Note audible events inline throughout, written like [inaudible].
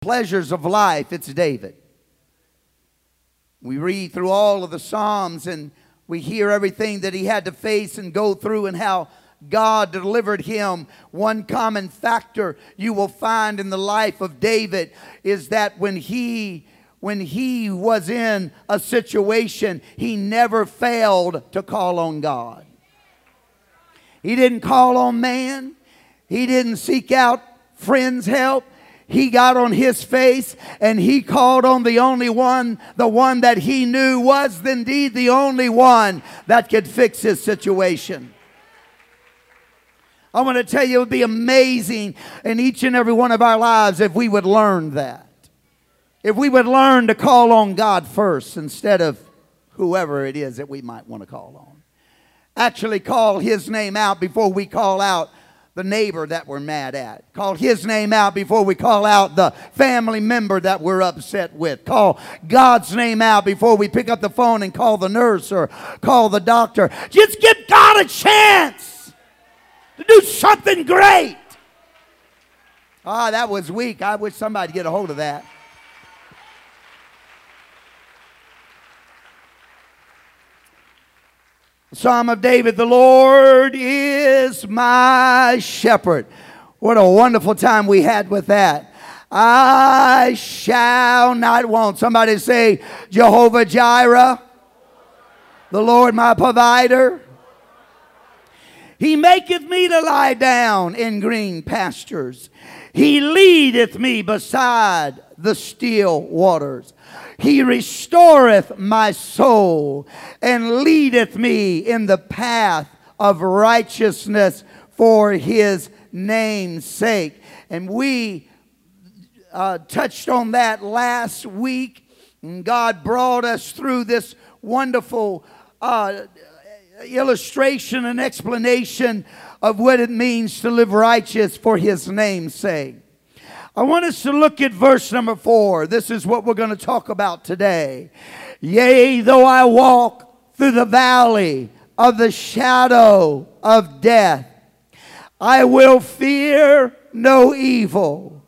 pleasures of life, it's David. We read through all of the Psalms and we hear everything that he had to face and go through and how God delivered him. One common factor you will find in the life of David is that when he when he was in a situation, he never failed to call on God. He didn't call on man. He didn't seek out friends' help he got on his face and he called on the only one, the one that he knew was indeed the only one that could fix his situation. I want to tell you, it would be amazing in each and every one of our lives if we would learn that. If we would learn to call on God first instead of whoever it is that we might want to call on. Actually, call his name out before we call out the neighbor that we're mad at. Call his name out before we call out the family member that we're upset with. Call God's name out before we pick up the phone and call the nurse or call the doctor. Just give God a chance to do something great. Ah, that was weak. I wish somebody get a hold of that. Psalm of David, the Lord is my shepherd. What a wonderful time we had with that. I shall not want. Somebody say, Jehovah Jireh, the Lord my provider. He maketh me to lie down in green pastures. He leadeth me beside the still waters. He restoreth my soul and leadeth me in the path of righteousness for his name's sake. And we uh, touched on that last week. And God brought us through this wonderful uh, illustration and explanation of what it means to live righteous for his name's sake. I want us to look at verse number four. This is what we're going to talk about today. Yea, though I walk through the valley of the shadow of death, I will fear no evil,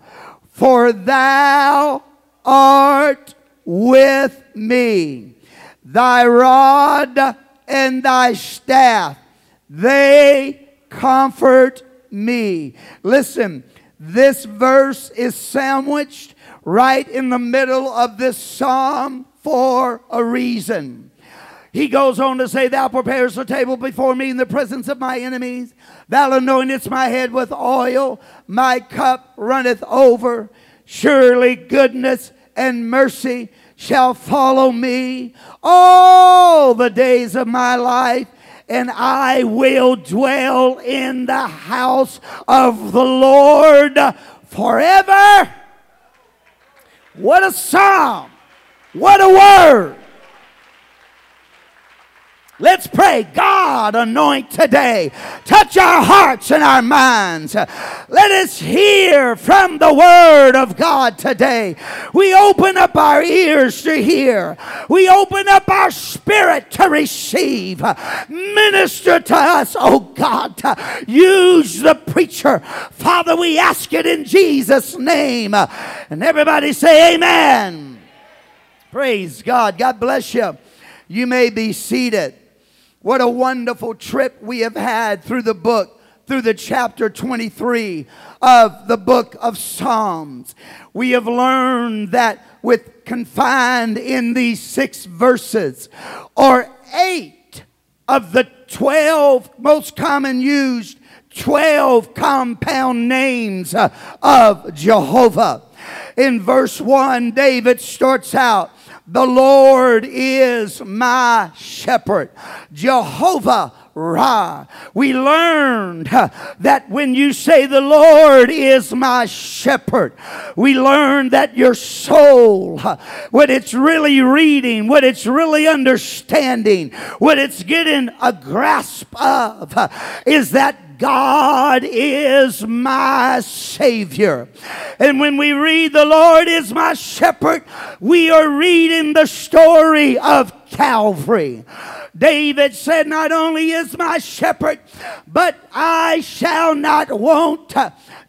for thou art with me. Thy rod and thy staff, they comfort me. Listen, this verse is sandwiched right in the middle of this psalm for a reason. He goes on to say, Thou preparest a table before me in the presence of my enemies. Thou anointest my head with oil. My cup runneth over. Surely goodness and mercy shall follow me all the days of my life and I will dwell in the house of the Lord forever. What a psalm! What a word! Let's pray. God, anoint today. Touch our hearts and our minds. Let us hear from the Word of God today. We open up our ears to hear, we open up our spirit to receive. Minister to us, oh God. Use the preacher. Father, we ask it in Jesus' name. And everybody say, Amen. Praise God. God bless you. You may be seated. What a wonderful trip we have had through the book, through the chapter 23 of the book of Psalms. We have learned that with confined in these six verses, or eight of the 12 most common used 12 compound names uh, of Jehovah. In verse 1, David starts out the Lord is my shepherd. Jehovah Ra. We learned that when you say the Lord is my shepherd, we learned that your soul, what it's really reading, what it's really understanding, what it's getting a grasp of, is that God is my Savior. And when we read, The Lord is my shepherd, we are reading the story of Calvary. David said, Not only is my shepherd, but I shall not want.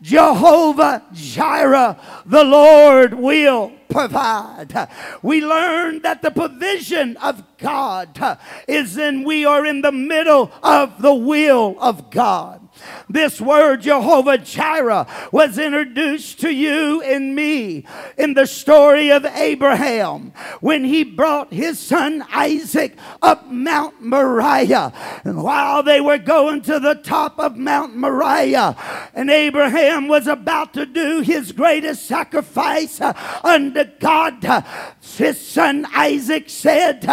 Jehovah Jireh, the Lord will provide. We learn that the provision of God is in we are in the middle of the will of God. This word, Jehovah Jireh, was introduced to you and me in the story of Abraham when he brought his son Isaac up Mount Moriah. And while they were going to the top of Mount Moriah, and Abraham was about to do his greatest sacrifice uh, unto God, uh, his son Isaac said,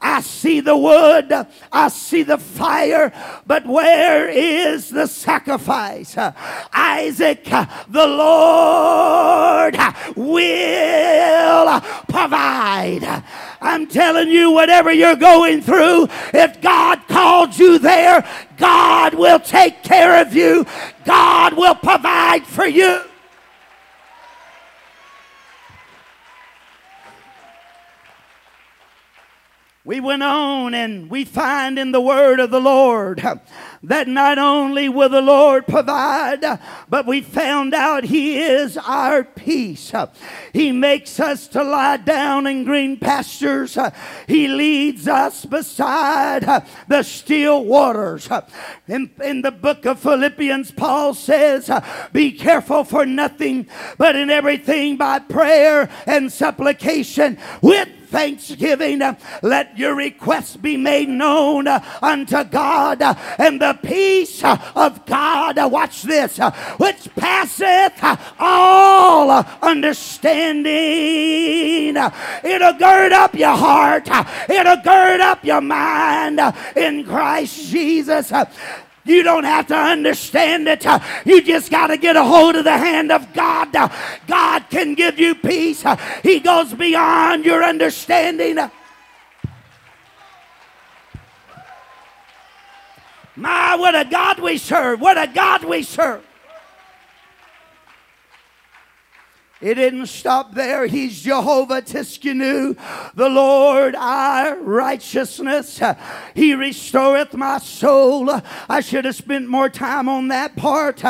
I see the wood, I see the fire, but where is the sacrifice. Isaac, the Lord will provide. I'm telling you, whatever you're going through, if God called you there, God will take care of you. God will provide for you. We went on and we find in the word of the Lord that not only will the Lord provide, but we found out He is our peace. He makes us to lie down in green pastures. He leads us beside the still waters. In, in the book of Philippians, Paul says, Be careful for nothing, but in everything by prayer and supplication with thanksgiving. Let your requests be made known unto God, and the peace of God, watch this, which passeth all understanding. It'll gird up your heart, it'll gird up your mind in Christ Jesus. You don't have to understand it. You just got to get a hold of the hand of God. God can give you peace. He goes beyond your understanding. My, what a God we serve. What a God we serve. It didn't stop there. He's Jehovah Tsidkenu, the Lord our righteousness. He restoreth my soul. I should have spent more time on that part,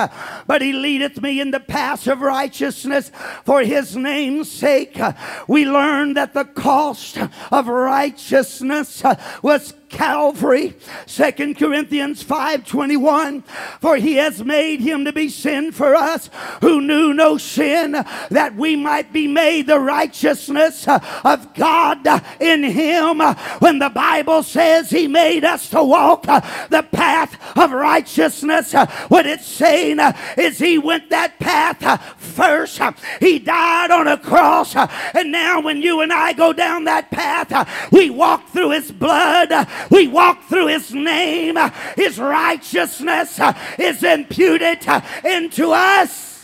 but He leadeth me in the paths of righteousness for His name's sake. We learn that the cost of righteousness was Calvary. Second Corinthians 5:21 For he has made him to be sin for us who knew no sin that we might be made the righteousness of God in him. When the Bible says he made us to walk the path of righteousness, what it's saying is he went that path first. He died on a cross and now when you and I go down that path, we walk through his blood we walk through his name. His righteousness uh, is imputed uh, into us.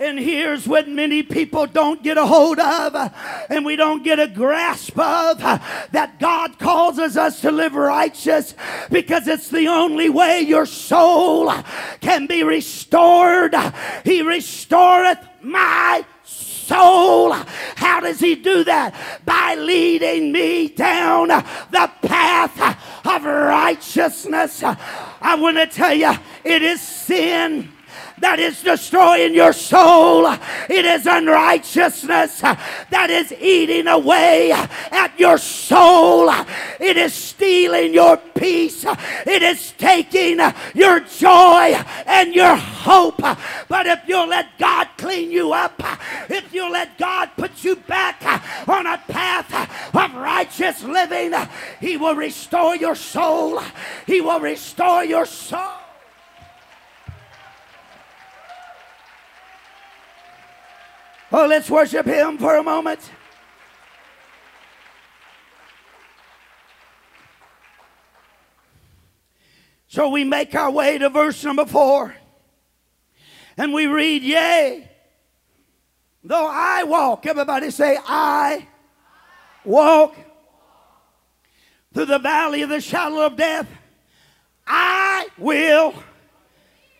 And here's what many people don't get a hold of, uh, and we don't get a grasp of that God causes us to live righteous because it's the only way your soul can be restored. He restoreth my soul. How does he do that? By leading me down the path of righteousness. I want to tell you, it is sin that is destroying your soul. It is unrighteousness that is eating away at your soul. It is stealing your peace. It is taking your joy and your hope. But if you'll let God clean you up, if you let God put you back on a path of righteous living, He will restore your soul. He will restore your soul. Oh, let's worship Him for a moment. So we make our way to verse number four. And we read, Yea, though I walk, everybody say, I walk through the valley of the shadow of death, I will.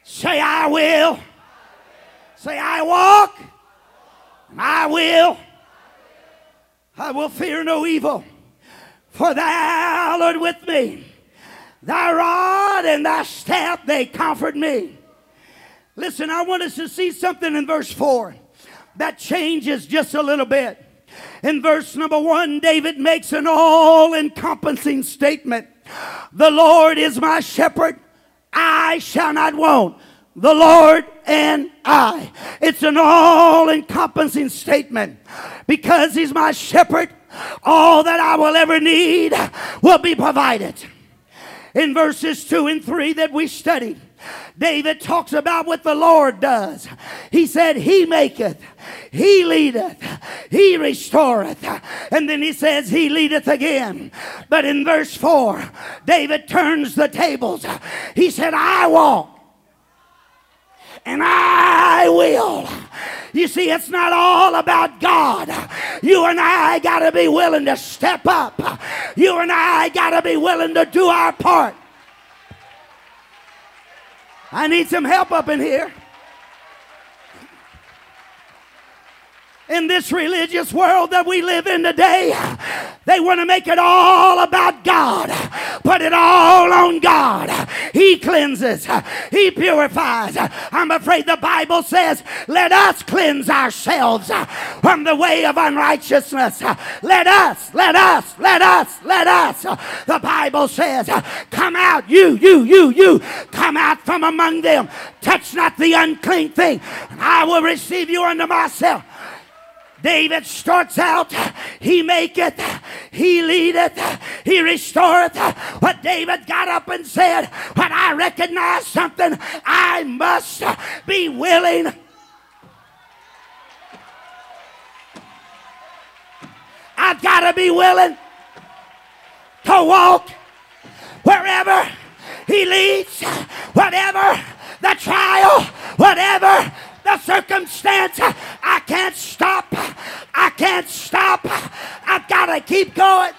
Say, I will. Say, I walk I will. I will fear no evil, for thou art with me. Thy rod and thy staff, they comfort me. Listen, I want us to see something in verse 4 that changes just a little bit. In verse number one, David makes an all encompassing statement The Lord is my shepherd, I shall not want. The Lord and I. It's an all encompassing statement because He's my shepherd. All that I will ever need will be provided. In verses 2 and 3 that we studied, David talks about what the Lord does. He said, He maketh, He leadeth, He restoreth. And then he says, He leadeth again. But in verse 4, David turns the tables. He said, I walk and I will. You see, it's not all about God. You and I got to be willing to step up. You and I got to be willing to do our part. I need some help up in here. in this religious world that we live in today, they want to make it all about God. Put it all on God. He cleanses, He purifies. I'm afraid the Bible says, let us cleanse ourselves from the way of unrighteousness. Let us, let us, let us, let us. The Bible says, come out, you, you, you, you, come out from among them. Touch not the unclean thing, I will receive you unto myself. David starts out, he maketh, he leadeth, he restoreth. But David got up and said, When I recognize something, I must be willing. I've got to be willing to walk wherever he leads, whatever the trial, whatever the circumstance. I can't stop. I can't stop. I've got to keep going.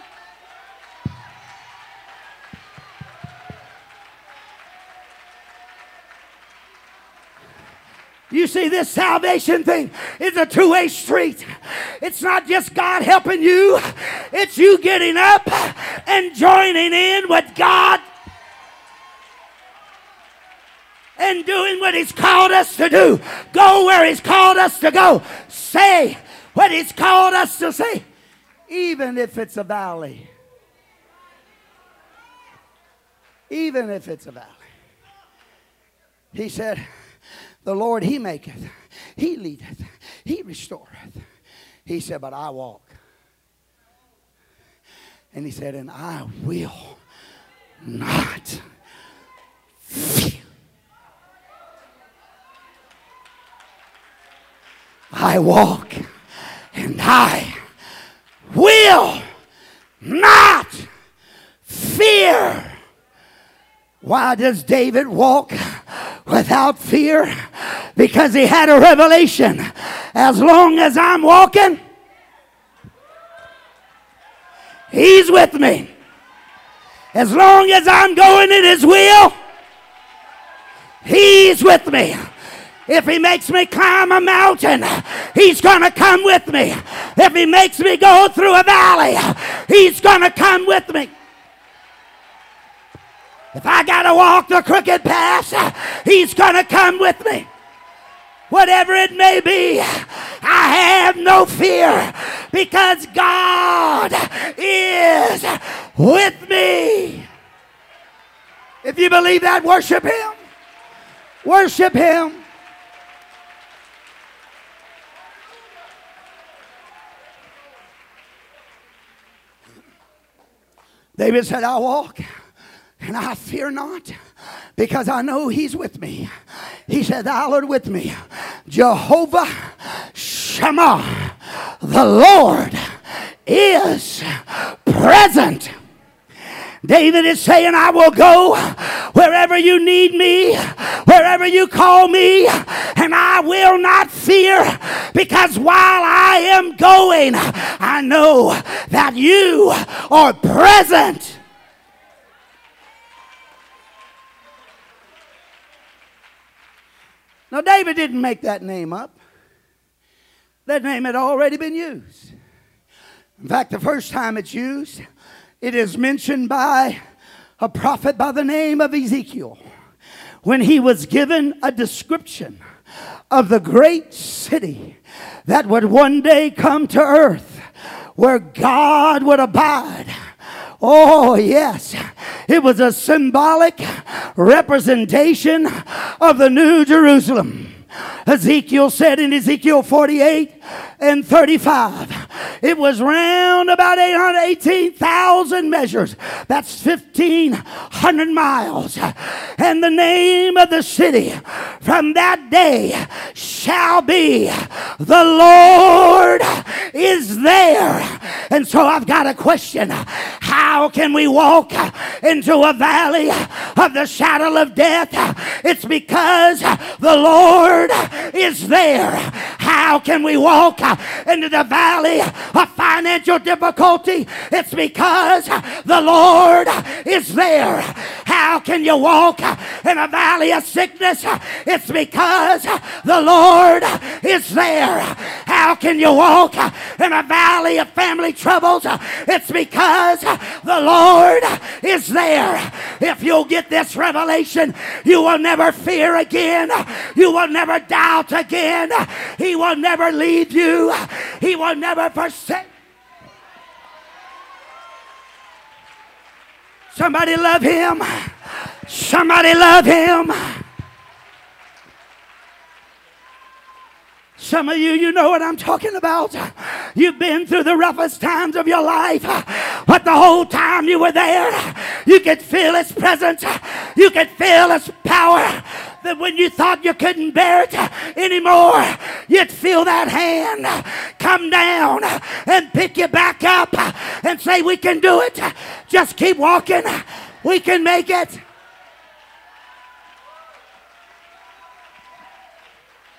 You see, this salvation thing is a two way street. It's not just God helping you, it's you getting up and joining in with God and doing what He's called us to do. Go where He's called us to go. Say what He's called us to say, even if it's a valley. Even if it's a valley. He said, The Lord, He maketh, He leadeth, He restoreth. He said, But I walk. And he said, And I will not fear. I walk and I will not fear. Why does David walk without fear? Because he had a revelation. As long as I'm walking, he's with me. As long as I'm going in his will, he's with me. If he makes me climb a mountain, he's going to come with me. If he makes me go through a valley, he's going to come with me. If I got to walk the crooked path, he's going to come with me. Whatever it may be, I have no fear because God is with me. If you believe that, worship Him. Worship Him. David said, I walk and I fear not because I know he's with me. He said, Thou art with me. Jehovah Shammah, the Lord is present. David is saying, I will go wherever you need me, wherever you call me, and I will not fear because while I am going, I know that you are present. Now, David didn't make that name up. That name had already been used. In fact, the first time it's used, it is mentioned by a prophet by the name of Ezekiel, when he was given a description of the great city that would one day come to earth where God would abide. Oh, yes. It was a symbolic representation of the New Jerusalem. Ezekiel said in Ezekiel 48 and 35, it was round about 818,000 measures. That's 1,500 miles. And the name of the city from that day shall be the Lord is there. And so I've got a question. How can we walk into a valley of the shadow of death? It's because the Lord is there. How can we walk into the valley of financial difficulty? It's because the Lord is there. How can you walk in a valley of sickness? It's because the Lord is there. How can you walk in a valley of family troubles? It's because the Lord is there. If you'll get this revelation, you will never fear again. You will never doubt again. He will never leave you. He will never forsake. Somebody love him. Somebody love him. Some of you, you know what I'm talking about. You've been through the roughest times of your life, but the whole time you were there, you could feel His presence. You could feel His power. That when you thought you couldn't bear it anymore, you'd feel that hand come down and pick you back up and say, We can do it. Just keep walking. We can make it.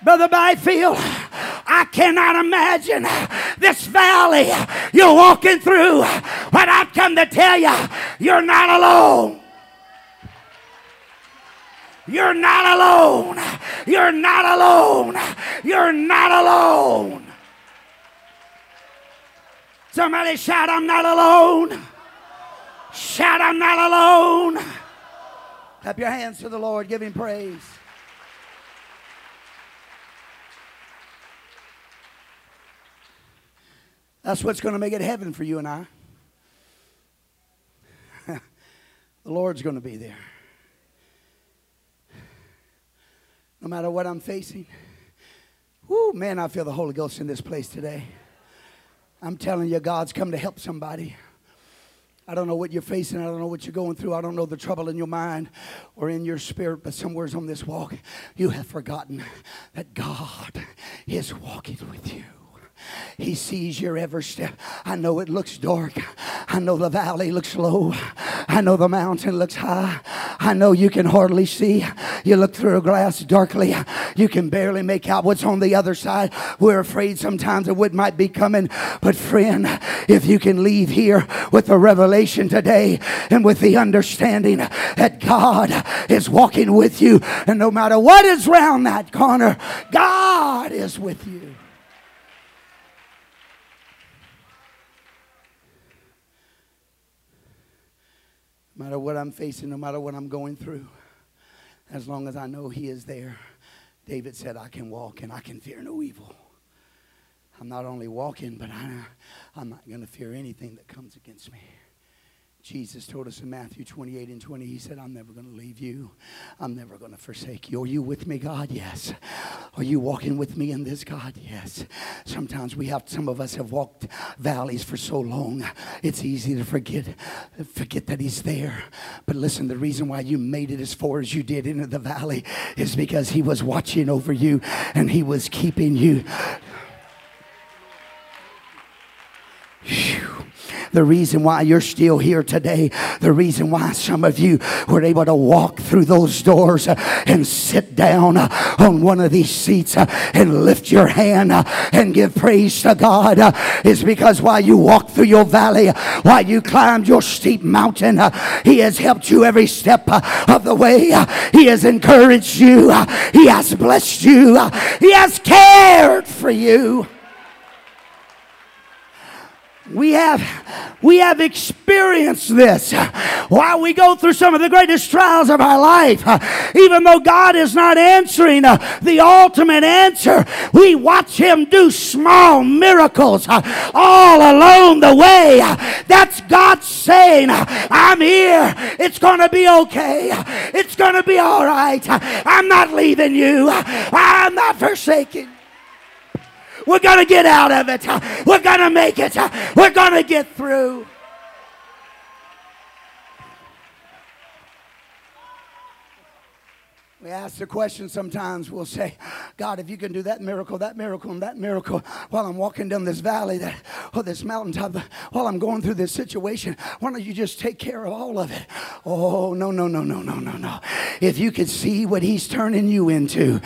Brother Byfield, I cannot imagine this valley you're walking through. But I've come to tell you, you're not alone. You're not alone. You're not alone. You're not alone. Somebody shout, I'm not alone. Shout, I'm not alone. Clap your hands to the Lord. Give him praise. That's what's going to make it heaven for you and I. [laughs] the Lord's going to be there. No matter what I'm facing. Whoo, man, I feel the Holy Ghost in this place today. I'm telling you, God's come to help somebody. I don't know what you're facing. I don't know what you're going through. I don't know the trouble in your mind or in your spirit, but somewhere's on this walk, you have forgotten that God is walking with you. He sees your every step. I know it looks dark. I know the valley looks low. I know the mountain looks high. I know you can hardly see. You look through a glass darkly. You can barely make out what's on the other side. We're afraid sometimes of what might be coming. But, friend, if you can leave here with the revelation today and with the understanding that God is walking with you, and no matter what is round that corner, God is with you. No matter what I'm facing, no matter what I'm going through, as long as I know He is there, David said, I can walk and I can fear no evil. I'm not only walking, but I, I'm not going to fear anything that comes against me. Jesus told us in Matthew 28 and 20, He said, I'm never going to leave you. I'm never going to forsake you. Are you with me, God? Yes. Are you walking with me in this, God? Yes. Sometimes we have, some of us have walked valleys for so long, it's easy to forget, forget that He's there. But listen, the reason why you made it as far as you did into the valley is because He was watching over you and He was keeping you. The reason why you're still here today, the reason why some of you were able to walk through those doors uh, and sit down uh, on one of these seats uh, and lift your hand and give praise to God is because while you walked through your valley, while you climbed your steep mountain, He has helped you every step of the way. He has encouraged you. He has blessed you. He has cared for you. We have we have experienced this while we go through some of the greatest trials of our life. Even though God is not answering uh, the ultimate answer, we watch Him do small miracles uh, all along the way. That's God saying, I'm here. It's going to be okay. It's going to be all right. I'm not leaving you. I'm not forsaking. We're going to get out of it. We're going to make it. We're going to get through. We ask the question sometimes, we'll say, God, if you can do that miracle, that miracle, and that miracle while I'm walking down this valley, that or this mountaintop, while I'm going through this situation, why don't you just take care of all of it? Oh, no, no, no, no, no, no, no. If you could see what he's turning you into.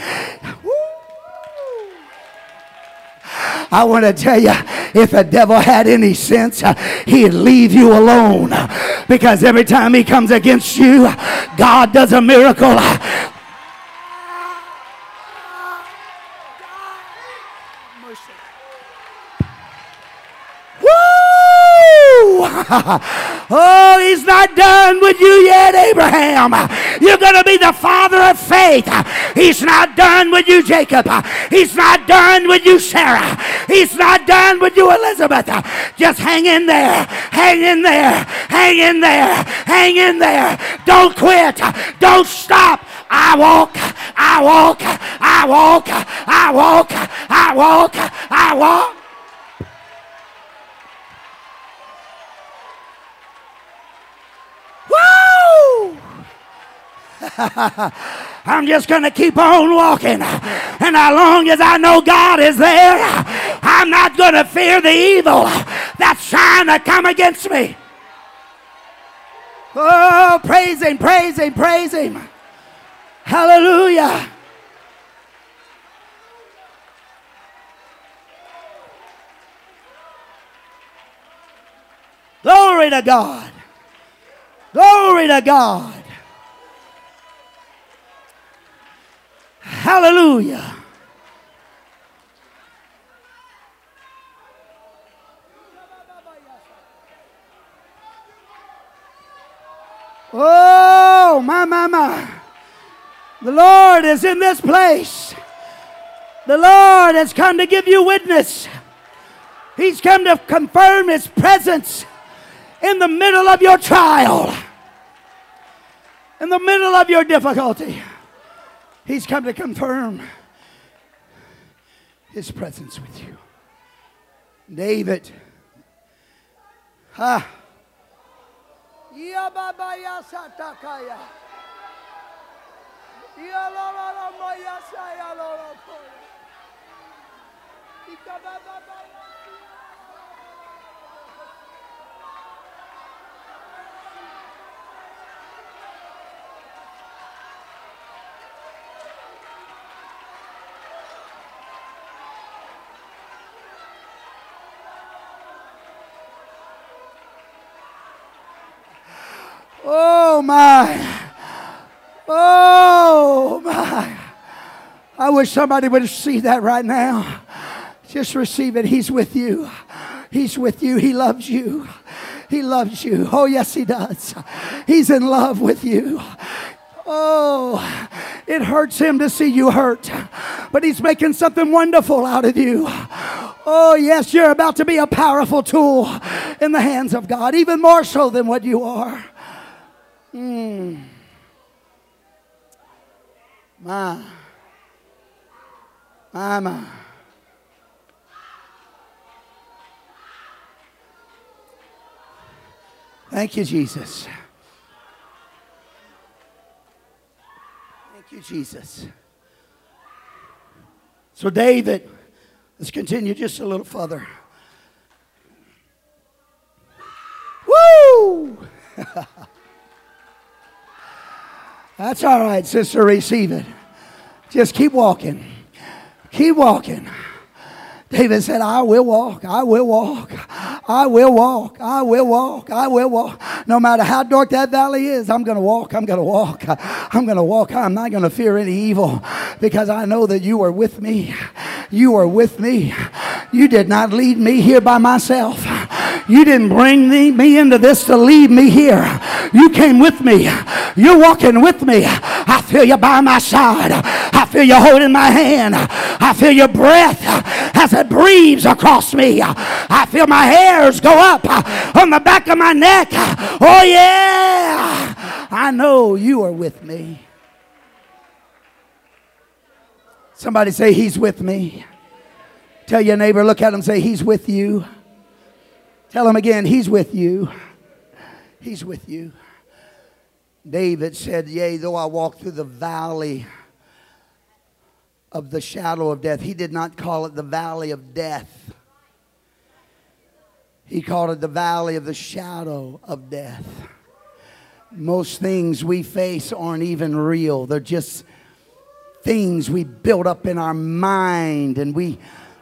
I want to tell you, if the devil had any sense, he'd leave you alone. Because every time he comes against you, God does a miracle. [laughs] oh, he's not done with you yet, Abraham. You're going to be the father of faith. He's not done with you, Jacob. He's not done with you, Sarah. He's not done with you, Elizabeth. Just hang in there. Hang in there. Hang in there. Hang in there. Don't quit. Don't stop. I walk. I walk. I walk. I walk. I walk. I walk. Woo! [laughs] I'm just going to keep on walking. And as long as I know God is there, I'm not going to fear the evil that's trying to come against me. Oh, praise Him, praise Him, praise Him. Hallelujah. Glory to God. Glory to God. Hallelujah. Oh, my, my, my. The Lord is in this place. The Lord has come to give you witness. He's come to confirm His presence in the middle of your trial in the middle of your difficulty, He's come to confirm His presence with you. David. Ha. Yababaya. Yalala. Ikababaya. Oh my. Oh my. I wish somebody would see that right now. Just receive it. He's with you. He's with you. He loves you. He loves you. Oh, yes, He does. He's in love with you. Oh, it hurts Him to see you hurt, but He's making something wonderful out of you. Oh, yes, you're about to be a powerful tool in the hands of God, even more so than what you are. Mm. My, my. Thank you, Jesus. Thank you, Jesus. So, David, let's continue just a little further. Woo! [laughs] That's all right, sister. Receive it. Just keep walking. Keep walking. David said, I will walk. I will walk. I will walk. I will walk. I will walk. No matter how dark that valley is, I'm going to walk. I'm going to walk. I'm going to walk. I'm not going to fear any evil because I know that you are with me. You are with me. You did not lead me here by myself. You didn't bring me, into this to leave me here. You came with me. You're walking with me. I feel you by my side. I feel you holding my hand. I feel your breath as it breathes across me. I feel my hairs go up on the back of my neck. Oh, yeah. I know you are with me. Somebody say, He's with me. Tell your neighbor, look at him, say, He's with you. Tell him again, He's with you. He's with you. David said, Yea, though I walk through the valley of the shadow of death, he did not call it the valley of death. He called it the valley of the shadow of death. Most things we face aren't even real, they're just things we build up in our mind and we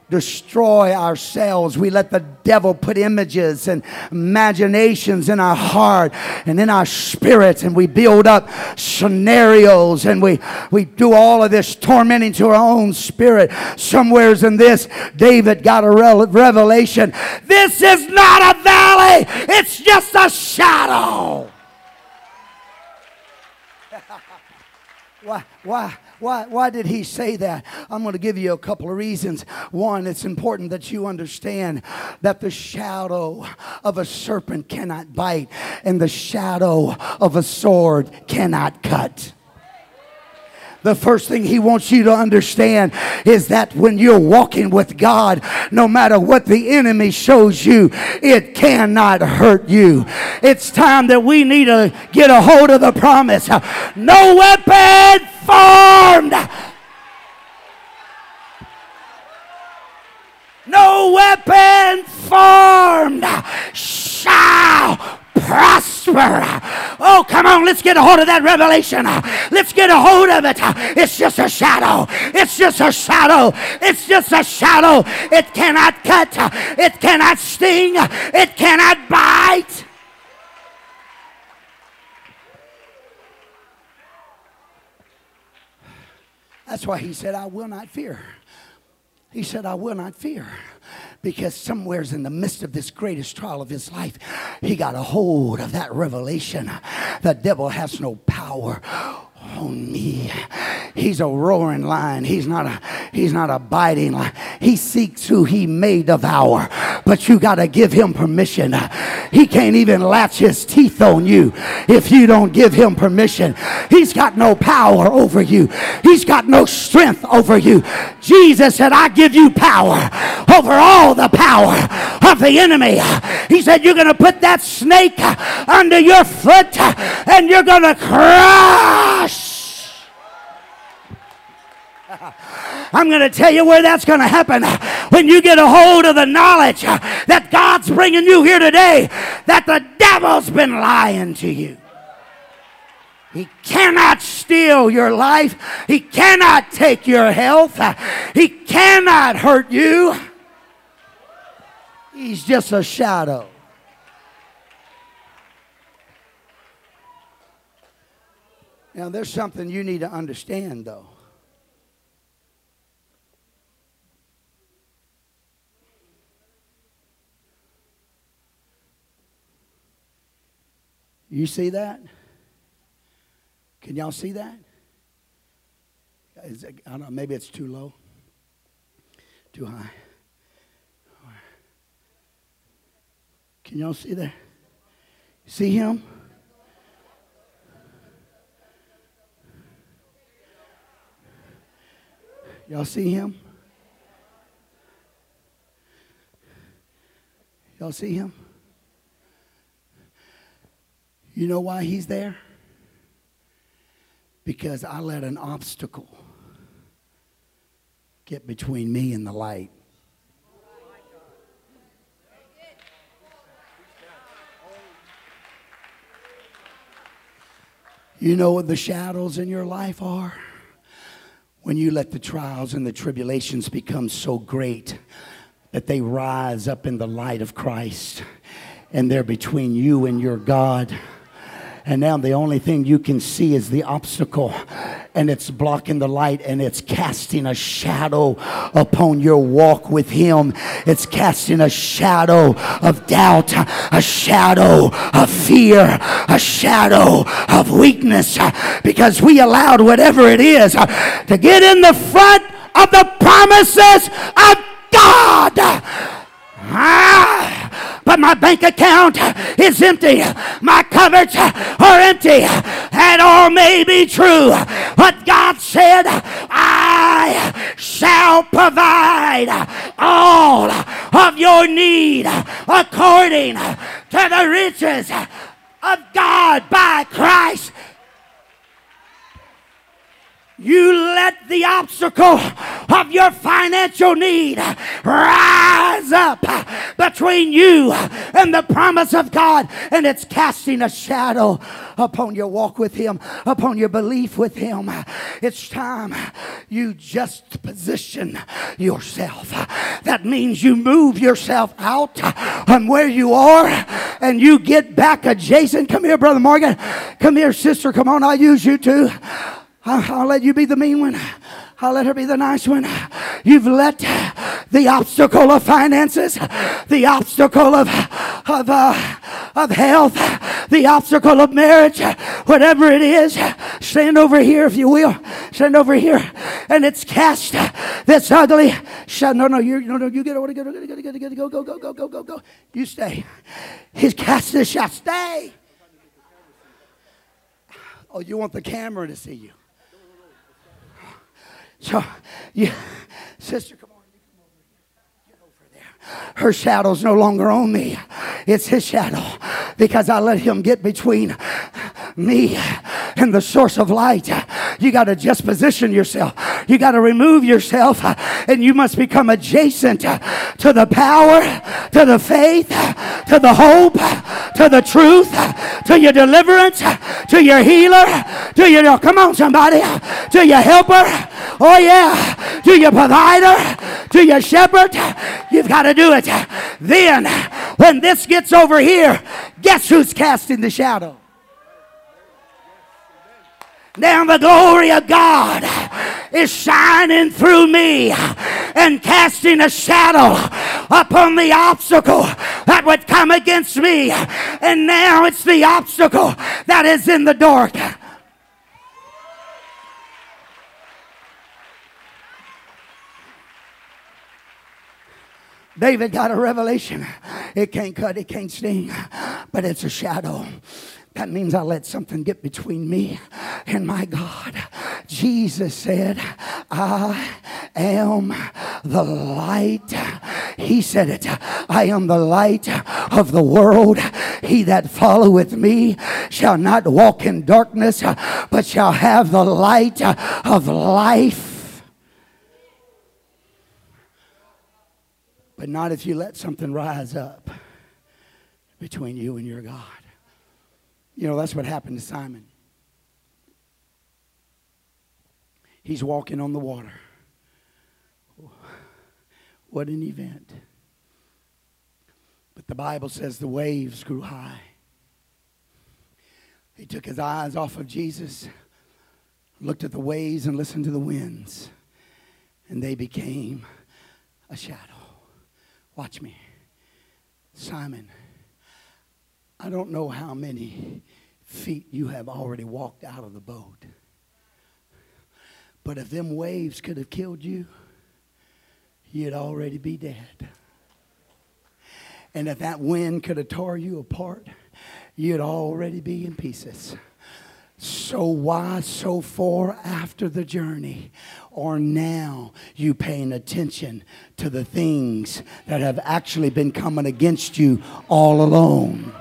destroy ourselves. We let the devil put images and imaginations in our heart and in our spirits, and we build up scenarios and we, we do all of this tormenting to our own spirit. Somewheres in this, David got a revelation. This is not a valley, it's just a shadow. [laughs] why, why, why, why did he say that? I'm going to give you a couple of reasons. One, it's important that you understand that the shadow of a serpent cannot bite, and the shadow of a sword cannot cut the first thing he wants you to understand is that when you're walking with God, no matter what the enemy shows you, it cannot hurt you. It's time that we need to get a hold of the promise. No weapon formed. No weapon formed shall prosper. Oh, come on, let's get a hold of that revelation. Let's get a hold of it. It's just a shadow. It's just a shadow. It's just a shadow. It cannot cut. It cannot sting. It cannot bite. That's why he said, I will not fear. He said, I will not fear because somewhere's in the midst of this greatest trial of his life, he got a hold of that revelation. The devil has no power on me. He's a roaring lion. He's not a he's not a biting lion. He seeks who he may devour. But you got to give him permission. He can't even latch his teeth on you if you don't give him permission. He's got no power over you. He's got no strength over you. Jesus said, "I give you power over all the power of the enemy." He said, "You're going to put that snake under your foot and you're going to crush I'm going to tell you where that's going to happen. When you get a hold of the knowledge that God's bringing you here today, that the devil's been lying to you. He cannot steal your life. He cannot take your health. He cannot hurt you. He's just a shadow. Now, there's something you need to understand, though. You see that? Can y'all see that? It, I don't know, maybe it's too low, too high. Can y'all see that? See him? Y'all see him? Y'all see him? You know why he's there? Because I let an obstacle get between me and the light. You know what the shadows in your life are? When you let the trials and the tribulations become so great that they rise up in the light of Christ and they're between you and your God and now the only thing you can see is the obstacle and it's blocking the light and it's casting a shadow upon your walk with Him. It's casting a shadow of doubt, a shadow of fear, a shadow of weakness because we allowed whatever it is to get in the front of the promises of God. Ah, but my bank account is empty. My cupboards are empty. That all may be true. But God said, I shall provide all of your need according to the riches of God by Christ you let the obstacle of your financial need rise up between you and the promise of God, and it's casting a shadow upon your walk with Him, upon your belief with Him. It's time you just position yourself. That means you move yourself out from where you are and you get back adjacent. Come here, Brother Morgan. Come here, sister. Come on, I'll use you too. I'll, let you be the mean one. I'll let her be the nice one. You've let the obstacle of finances, the obstacle of, of, uh, of health, the obstacle of marriage, whatever it is, stand over here if you will. Stand over here. And it's cast this ugly shut. No, no, you no, no, you get over, go, go, go, go, go, go, go, go, go, go, go. You stay. He's cast this shot. Stay. Oh, you want the camera to see you. So, yeah, sister, come on. You come over here. Get over there. Her shadow's no longer on me. It's his shadow because I let him get between me and the source of light. You got to just position yourself. You got to remove yourself and you must become adjacent to the power, to the faith, to the hope, to the truth, to your deliverance, to your healer, to your, come on somebody, to your helper, Oh, yeah. To your provider, to your shepherd. You've got to do it. Then, when this gets over here, guess who's casting the shadow? Now the glory of God is shining through me and casting a shadow upon the obstacle that would come against me. And now it's the obstacle that is in the dark. David got a revelation. It can't cut, it can't sting, but it's a shadow. That means I let something get between me and my God. Jesus said, I am the light. He said it. I am the light of the world. He that followeth me shall not walk in darkness, but shall have the light of life. but not if you let something rise up between you and your God. You know, that's what happened to Simon. He's walking on the water. What an event. But the Bible says the waves grew high. He took his eyes off of Jesus, looked at the waves, and listened to the winds, and they became a shadow. Watch me. Simon, I don't know how many feet you have already walked out of the boat. But if them waves could have killed you, you'd already be dead. And if that wind could have tore you apart, you'd already be in pieces. So why so far after the journey or now you paying attention to the things that have actually been coming against you all along?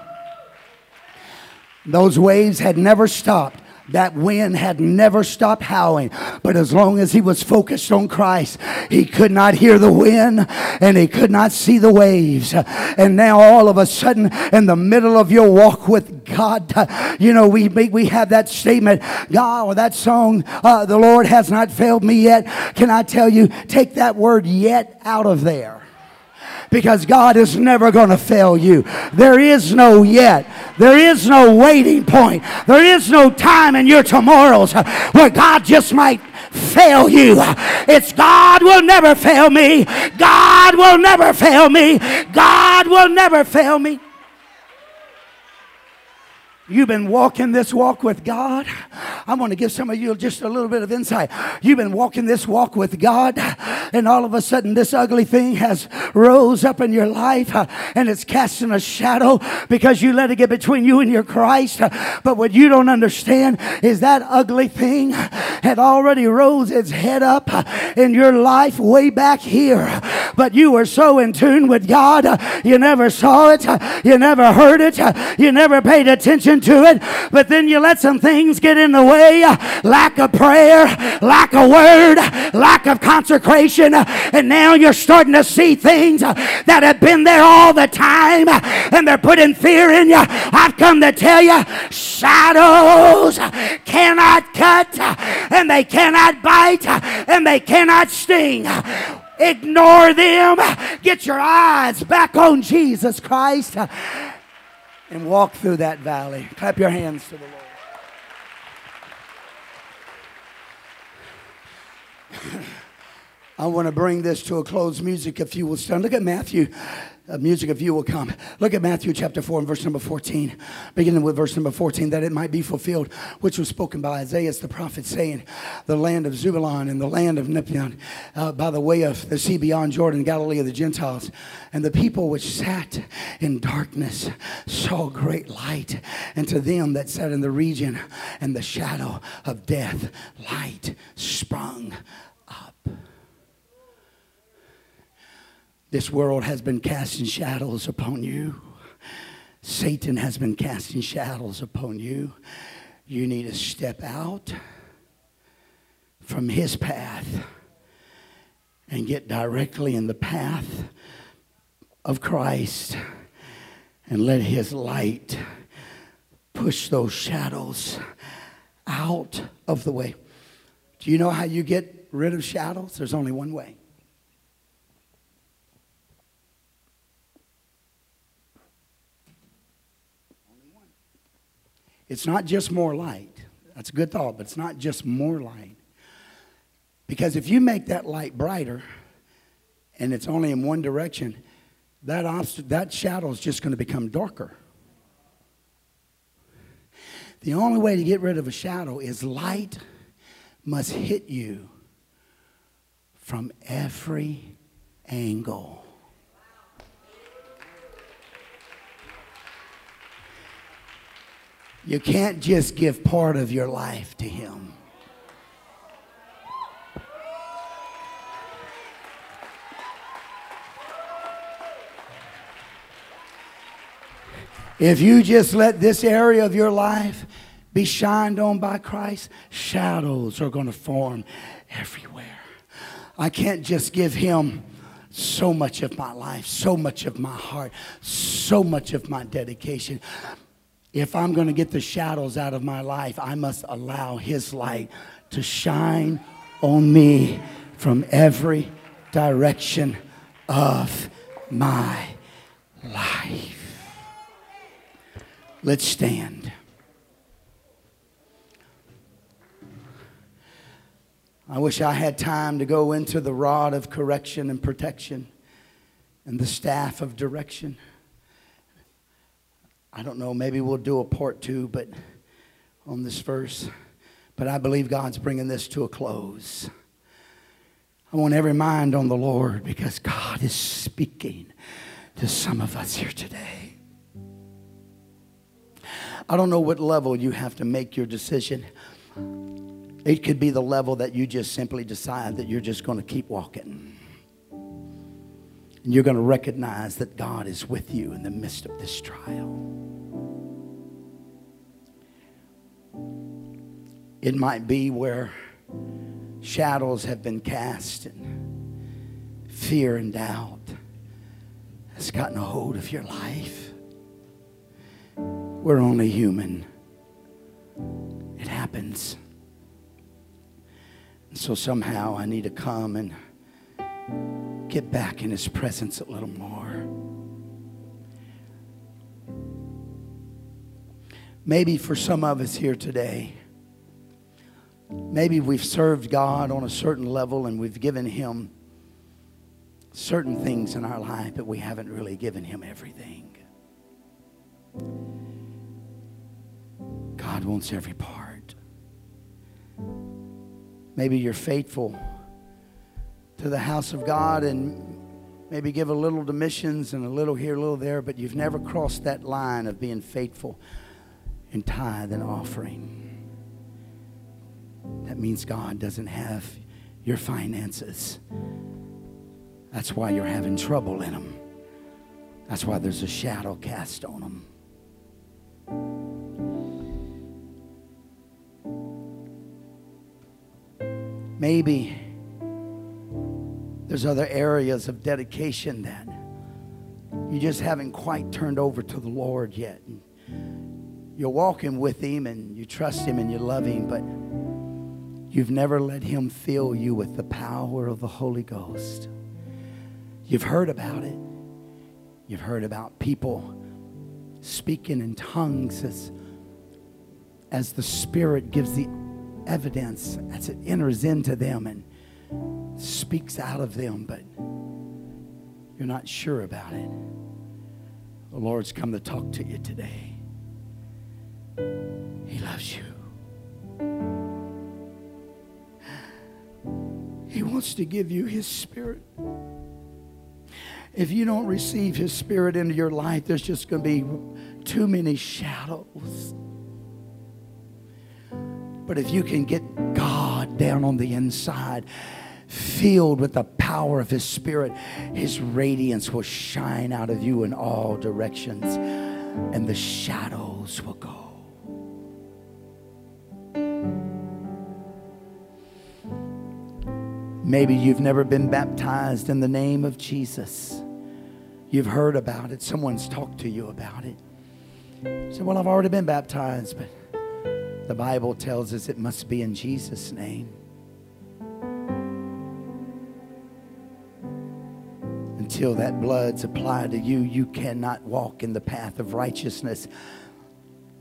Those waves had never stopped that wind had never stopped howling. But as long as he was focused on Christ, he could not hear the wind and he could not see the waves. And now all of a sudden, in the middle of your walk with God, you know, we we have that statement, God, or that song, uh, the Lord has not failed me yet. Can I tell you, take that word yet out of there because God is never going to fail you. There is no yet. There is no waiting point. There is no time in your tomorrows uh, where God just might fail you. It's God will never fail me. God will never fail me. God will never fail me. You've been walking this walk with God. I want to give some of you just a little bit of insight. You've been walking this walk with God, and all of a sudden, this ugly thing has rose up in your life, uh, and it's casting a shadow because you let it get between you and your Christ. Uh, but what you don't understand is that ugly thing had already rose its head up uh, in your life way back here. But you were so in tune with God, you never saw it, you never heard it, you never paid attention to it, but then you let some things get in the way lack of prayer, lack of word, lack of consecration, and now you're starting to see things that have been there all the time and they're putting fear in you. I've come to tell you shadows cannot cut and they cannot bite and they cannot sting. Ignore them. Get your eyes back on Jesus Christ and walk through that valley. Clap your hands to the Lord. [laughs] I want to bring this to a close. Music, if you will stand. Look at Matthew uh, music if you will come. Look at Matthew chapter 4 and verse number 14, beginning with verse number 14, that it might be fulfilled, which was spoken by Isaiah the prophet, saying, The land of Zebulun and the land of Nephion, uh, by the way of the sea beyond Jordan, Galilee of the Gentiles. And the people which sat in darkness saw great light, and to them that sat in the region and the shadow of death, light sprung This world has been casting shadows upon you. Satan has been casting shadows upon you. You need to step out from his path and get directly in the path of Christ and let his light push those shadows out of the way. Do you know how you get rid of shadows? There's only one way. It's not just more light. That's a good thought, but it's not just more light. Because if you make that light brighter and it's only in one direction, that, obst- that shadow is just going to become darker. The only way to get rid of a shadow is light must hit you from every angle. You can't just give part of your life to Him. If you just let this area of your life be shined on by Christ, shadows are going to form everywhere. I can't just give Him so much of my life, so much of my heart, so much of my dedication. If I'm going to get the shadows out of my life, I must allow His light to shine on me from every direction of my life. Let's stand. I wish I had time to go into the rod of correction and protection and the staff of direction. I don't know, maybe we'll do a part two, but on this verse. But I believe God's bringing this to a close. I want every mind on the Lord because God is speaking to some of us here today. I don't know what level you have to make your decision. It could be the level that you just simply decide that you're just going to keep walking. And you're going to recognize that God is with you in the midst of this trial. It might be where shadows have been cast and fear and doubt has gotten a hold of your life. We're only human. It happens. And so somehow I need to come and get back in His presence a little more. Maybe for some of us here today, maybe we've served God on a certain level and we've given Him certain things in our life, but we haven't really given Him everything. God wants every part. Maybe you're faithful to the house of God and maybe give a little to missions and a little here, a little there, but you've never crossed that line of being faithful in tithe and offering. That means God doesn't have your finances. That's why you're having trouble in them. That's why there's a shadow cast on them. Maybe there's other areas of dedication that you just haven't quite turned over to the Lord yet. You're walking with Him and you trust Him and you love Him, but you've never let Him fill you with the power of the Holy Ghost. You've heard about it. You've heard about people speaking in tongues as, as the Spirit gives the evidence, as it enters into them and speaks out of them, but you're not sure about it. The Lord's come to talk to you today. He loves you. He wants to give you His Spirit. If you don't receive His Spirit into your life, there's just going to be too many shadows. But if you can get God down on the inside, filled with the power of His Spirit, His radiance will shine out of you in all directions, and the shadows will go. Maybe you've never been baptized in the name of Jesus. You've heard about it. Someone's talked to you about it. You say, Well, I've already been baptized, but the Bible tells us it must be in Jesus' name. Until that blood's applied to you, you cannot walk in the path of righteousness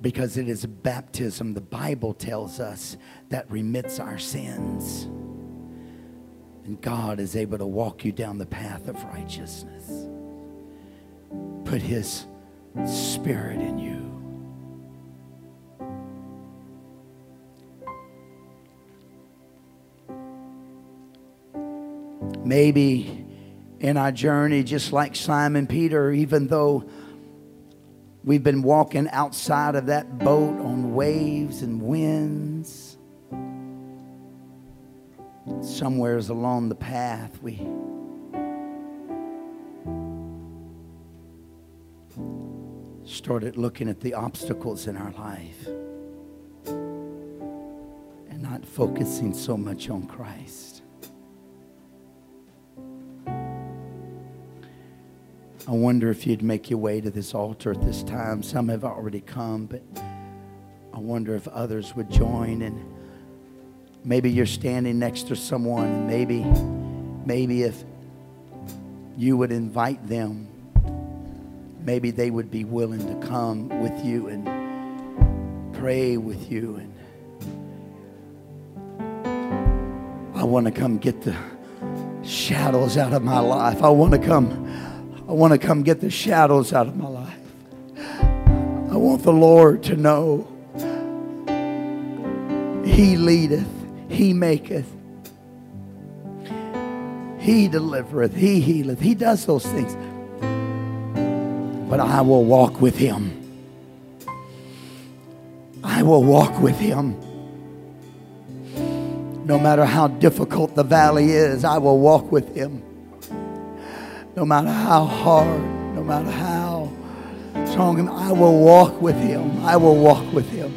because it is baptism, the Bible tells us, that remits our sins. And God is able to walk you down the path of righteousness. Put His Spirit in you. Maybe in our journey, just like Simon Peter, even though we've been walking outside of that boat on waves and winds somewheres along the path we started looking at the obstacles in our life and not focusing so much on Christ. I wonder if you'd make your way to this altar at this time. Some have already come, but I wonder if others would join and Maybe you're standing next to someone, and maybe, maybe if you would invite them, maybe they would be willing to come with you and pray with you. And I want to come get the shadows out of my life. I want to come. I want to come get the shadows out of my life. I want the Lord to know He leadeth he maketh. He delivereth. He healeth. He does those things. But I will walk with him. I will walk with him. No matter how difficult the valley is, I will walk with him. No matter how hard, no matter how strong, I will walk with him. I will walk with him.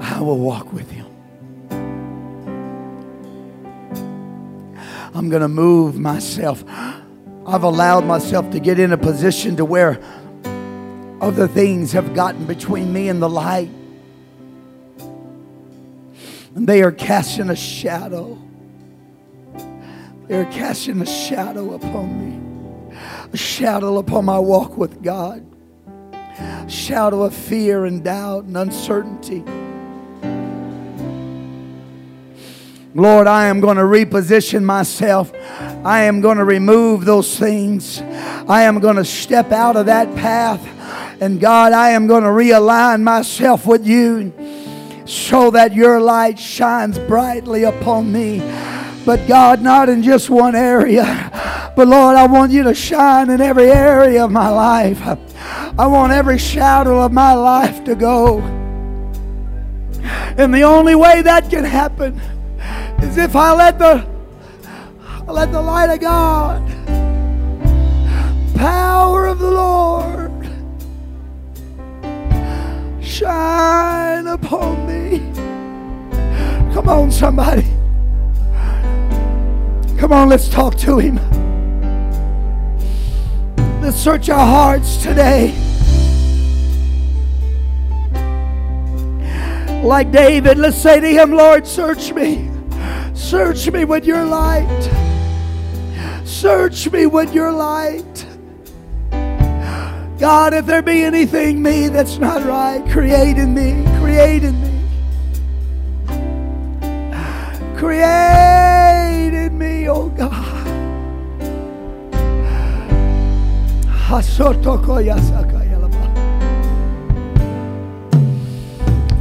I will walk with him. I'm going to move myself. I've allowed myself to get in a position to where other things have gotten between me and the light. And they are casting a shadow. You're casting a shadow upon me, a shadow upon my walk with God, a shadow of fear and doubt and uncertainty. Lord, I am going to reposition myself. I am going to remove those things. I am going to step out of that path. And God, I am going to realign myself with you so that your light shines brightly upon me. But God, not in just one area. But Lord, I want you to shine in every area of my life. I want every shadow of my life to go. And the only way that can happen is if I let the I let the light of God, power of the Lord, shine upon me. Come on, somebody. Come on, let's talk to him. Let's search our hearts today. Like David, let's say to him, Lord, search me. Search me with your light. Search me with your light. God, if there be anything me that's not right, create in me. Create in me.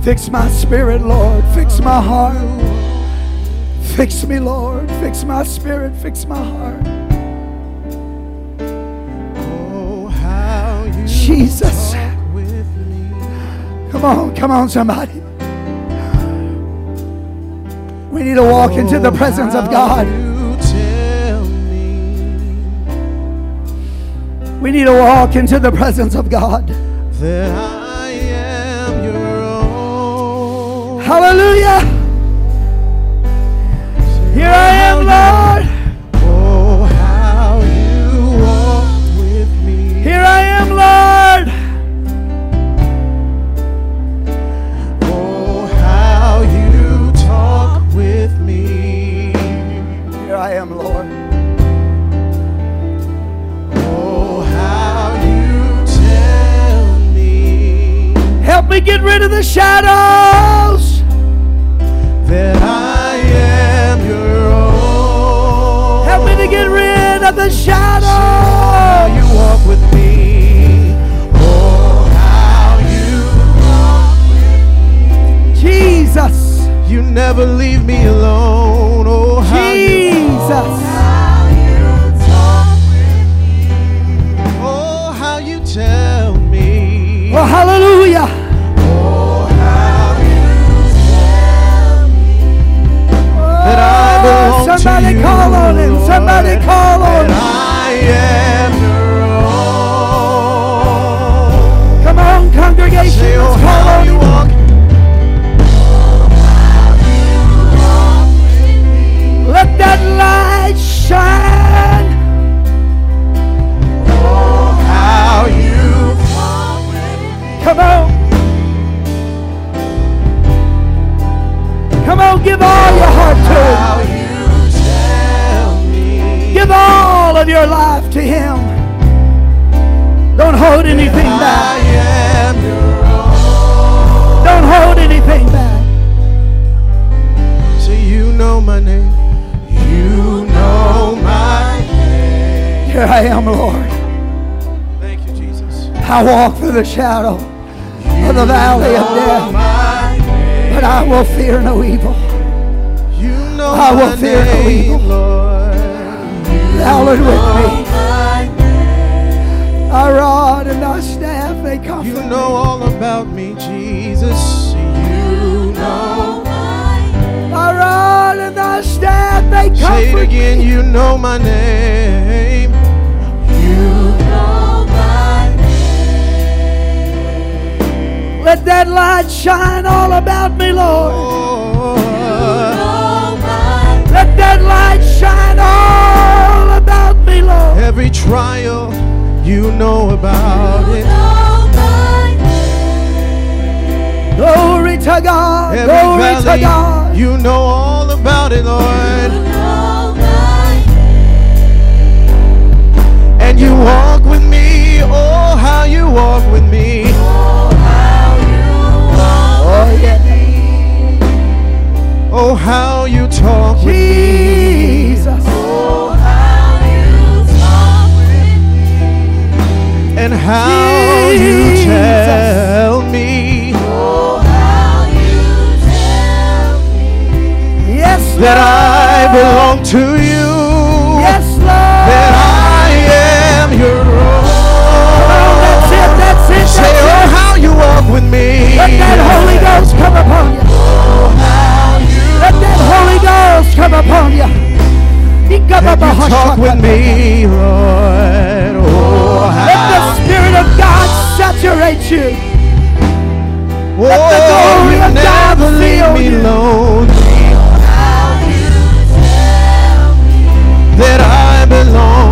Fix my spirit, Lord. Fix my heart. Fix me, Lord. Fix my spirit. Fix my heart. Oh, how you Jesus. Come on, come on, somebody. We need to walk oh, into the oh, presence of God. We need to walk into the presence of God. Hallelujah. Here I am, Lord. Me get rid of the shadows. That I am your own. Help me to get rid of the shadow. How you walk with me. Oh, how you walk with me. Jesus. You never leave me alone. Oh, how Jesus. The shadow you of the valley of death. But I will fear no evil. You know I will fear name, no evil. Lord. Hallowed with me. Our rod and our staff, they comfort You know me. all about me, Jesus. You know Our rod and our staff, they comfort Say it again, me. you know my name. light shine all about me, Lord. Let that light shine all about me, Lord. Every trial you know about you it. Know Glory to God. Every Glory valley, to God. You know all about it, Lord. You know and you walk with me. Oh, how you walk Oh, how you talk with me. Oh, how you talk with me. And how Jesus. you tell me. Oh, how you tell me. Yes, Lord. That I belong to you. Yes, Lord. That I am your own. Oh, that's it, that's it. That's Say, it. oh, how you walk with me. Let that Holy Ghost come upon you. Let that Holy Ghost come upon you. Can you talk with me, Lord? Oh, Let the Spirit of God saturate you. Let the oh, glory oh, of God fill you. tell me That I belong.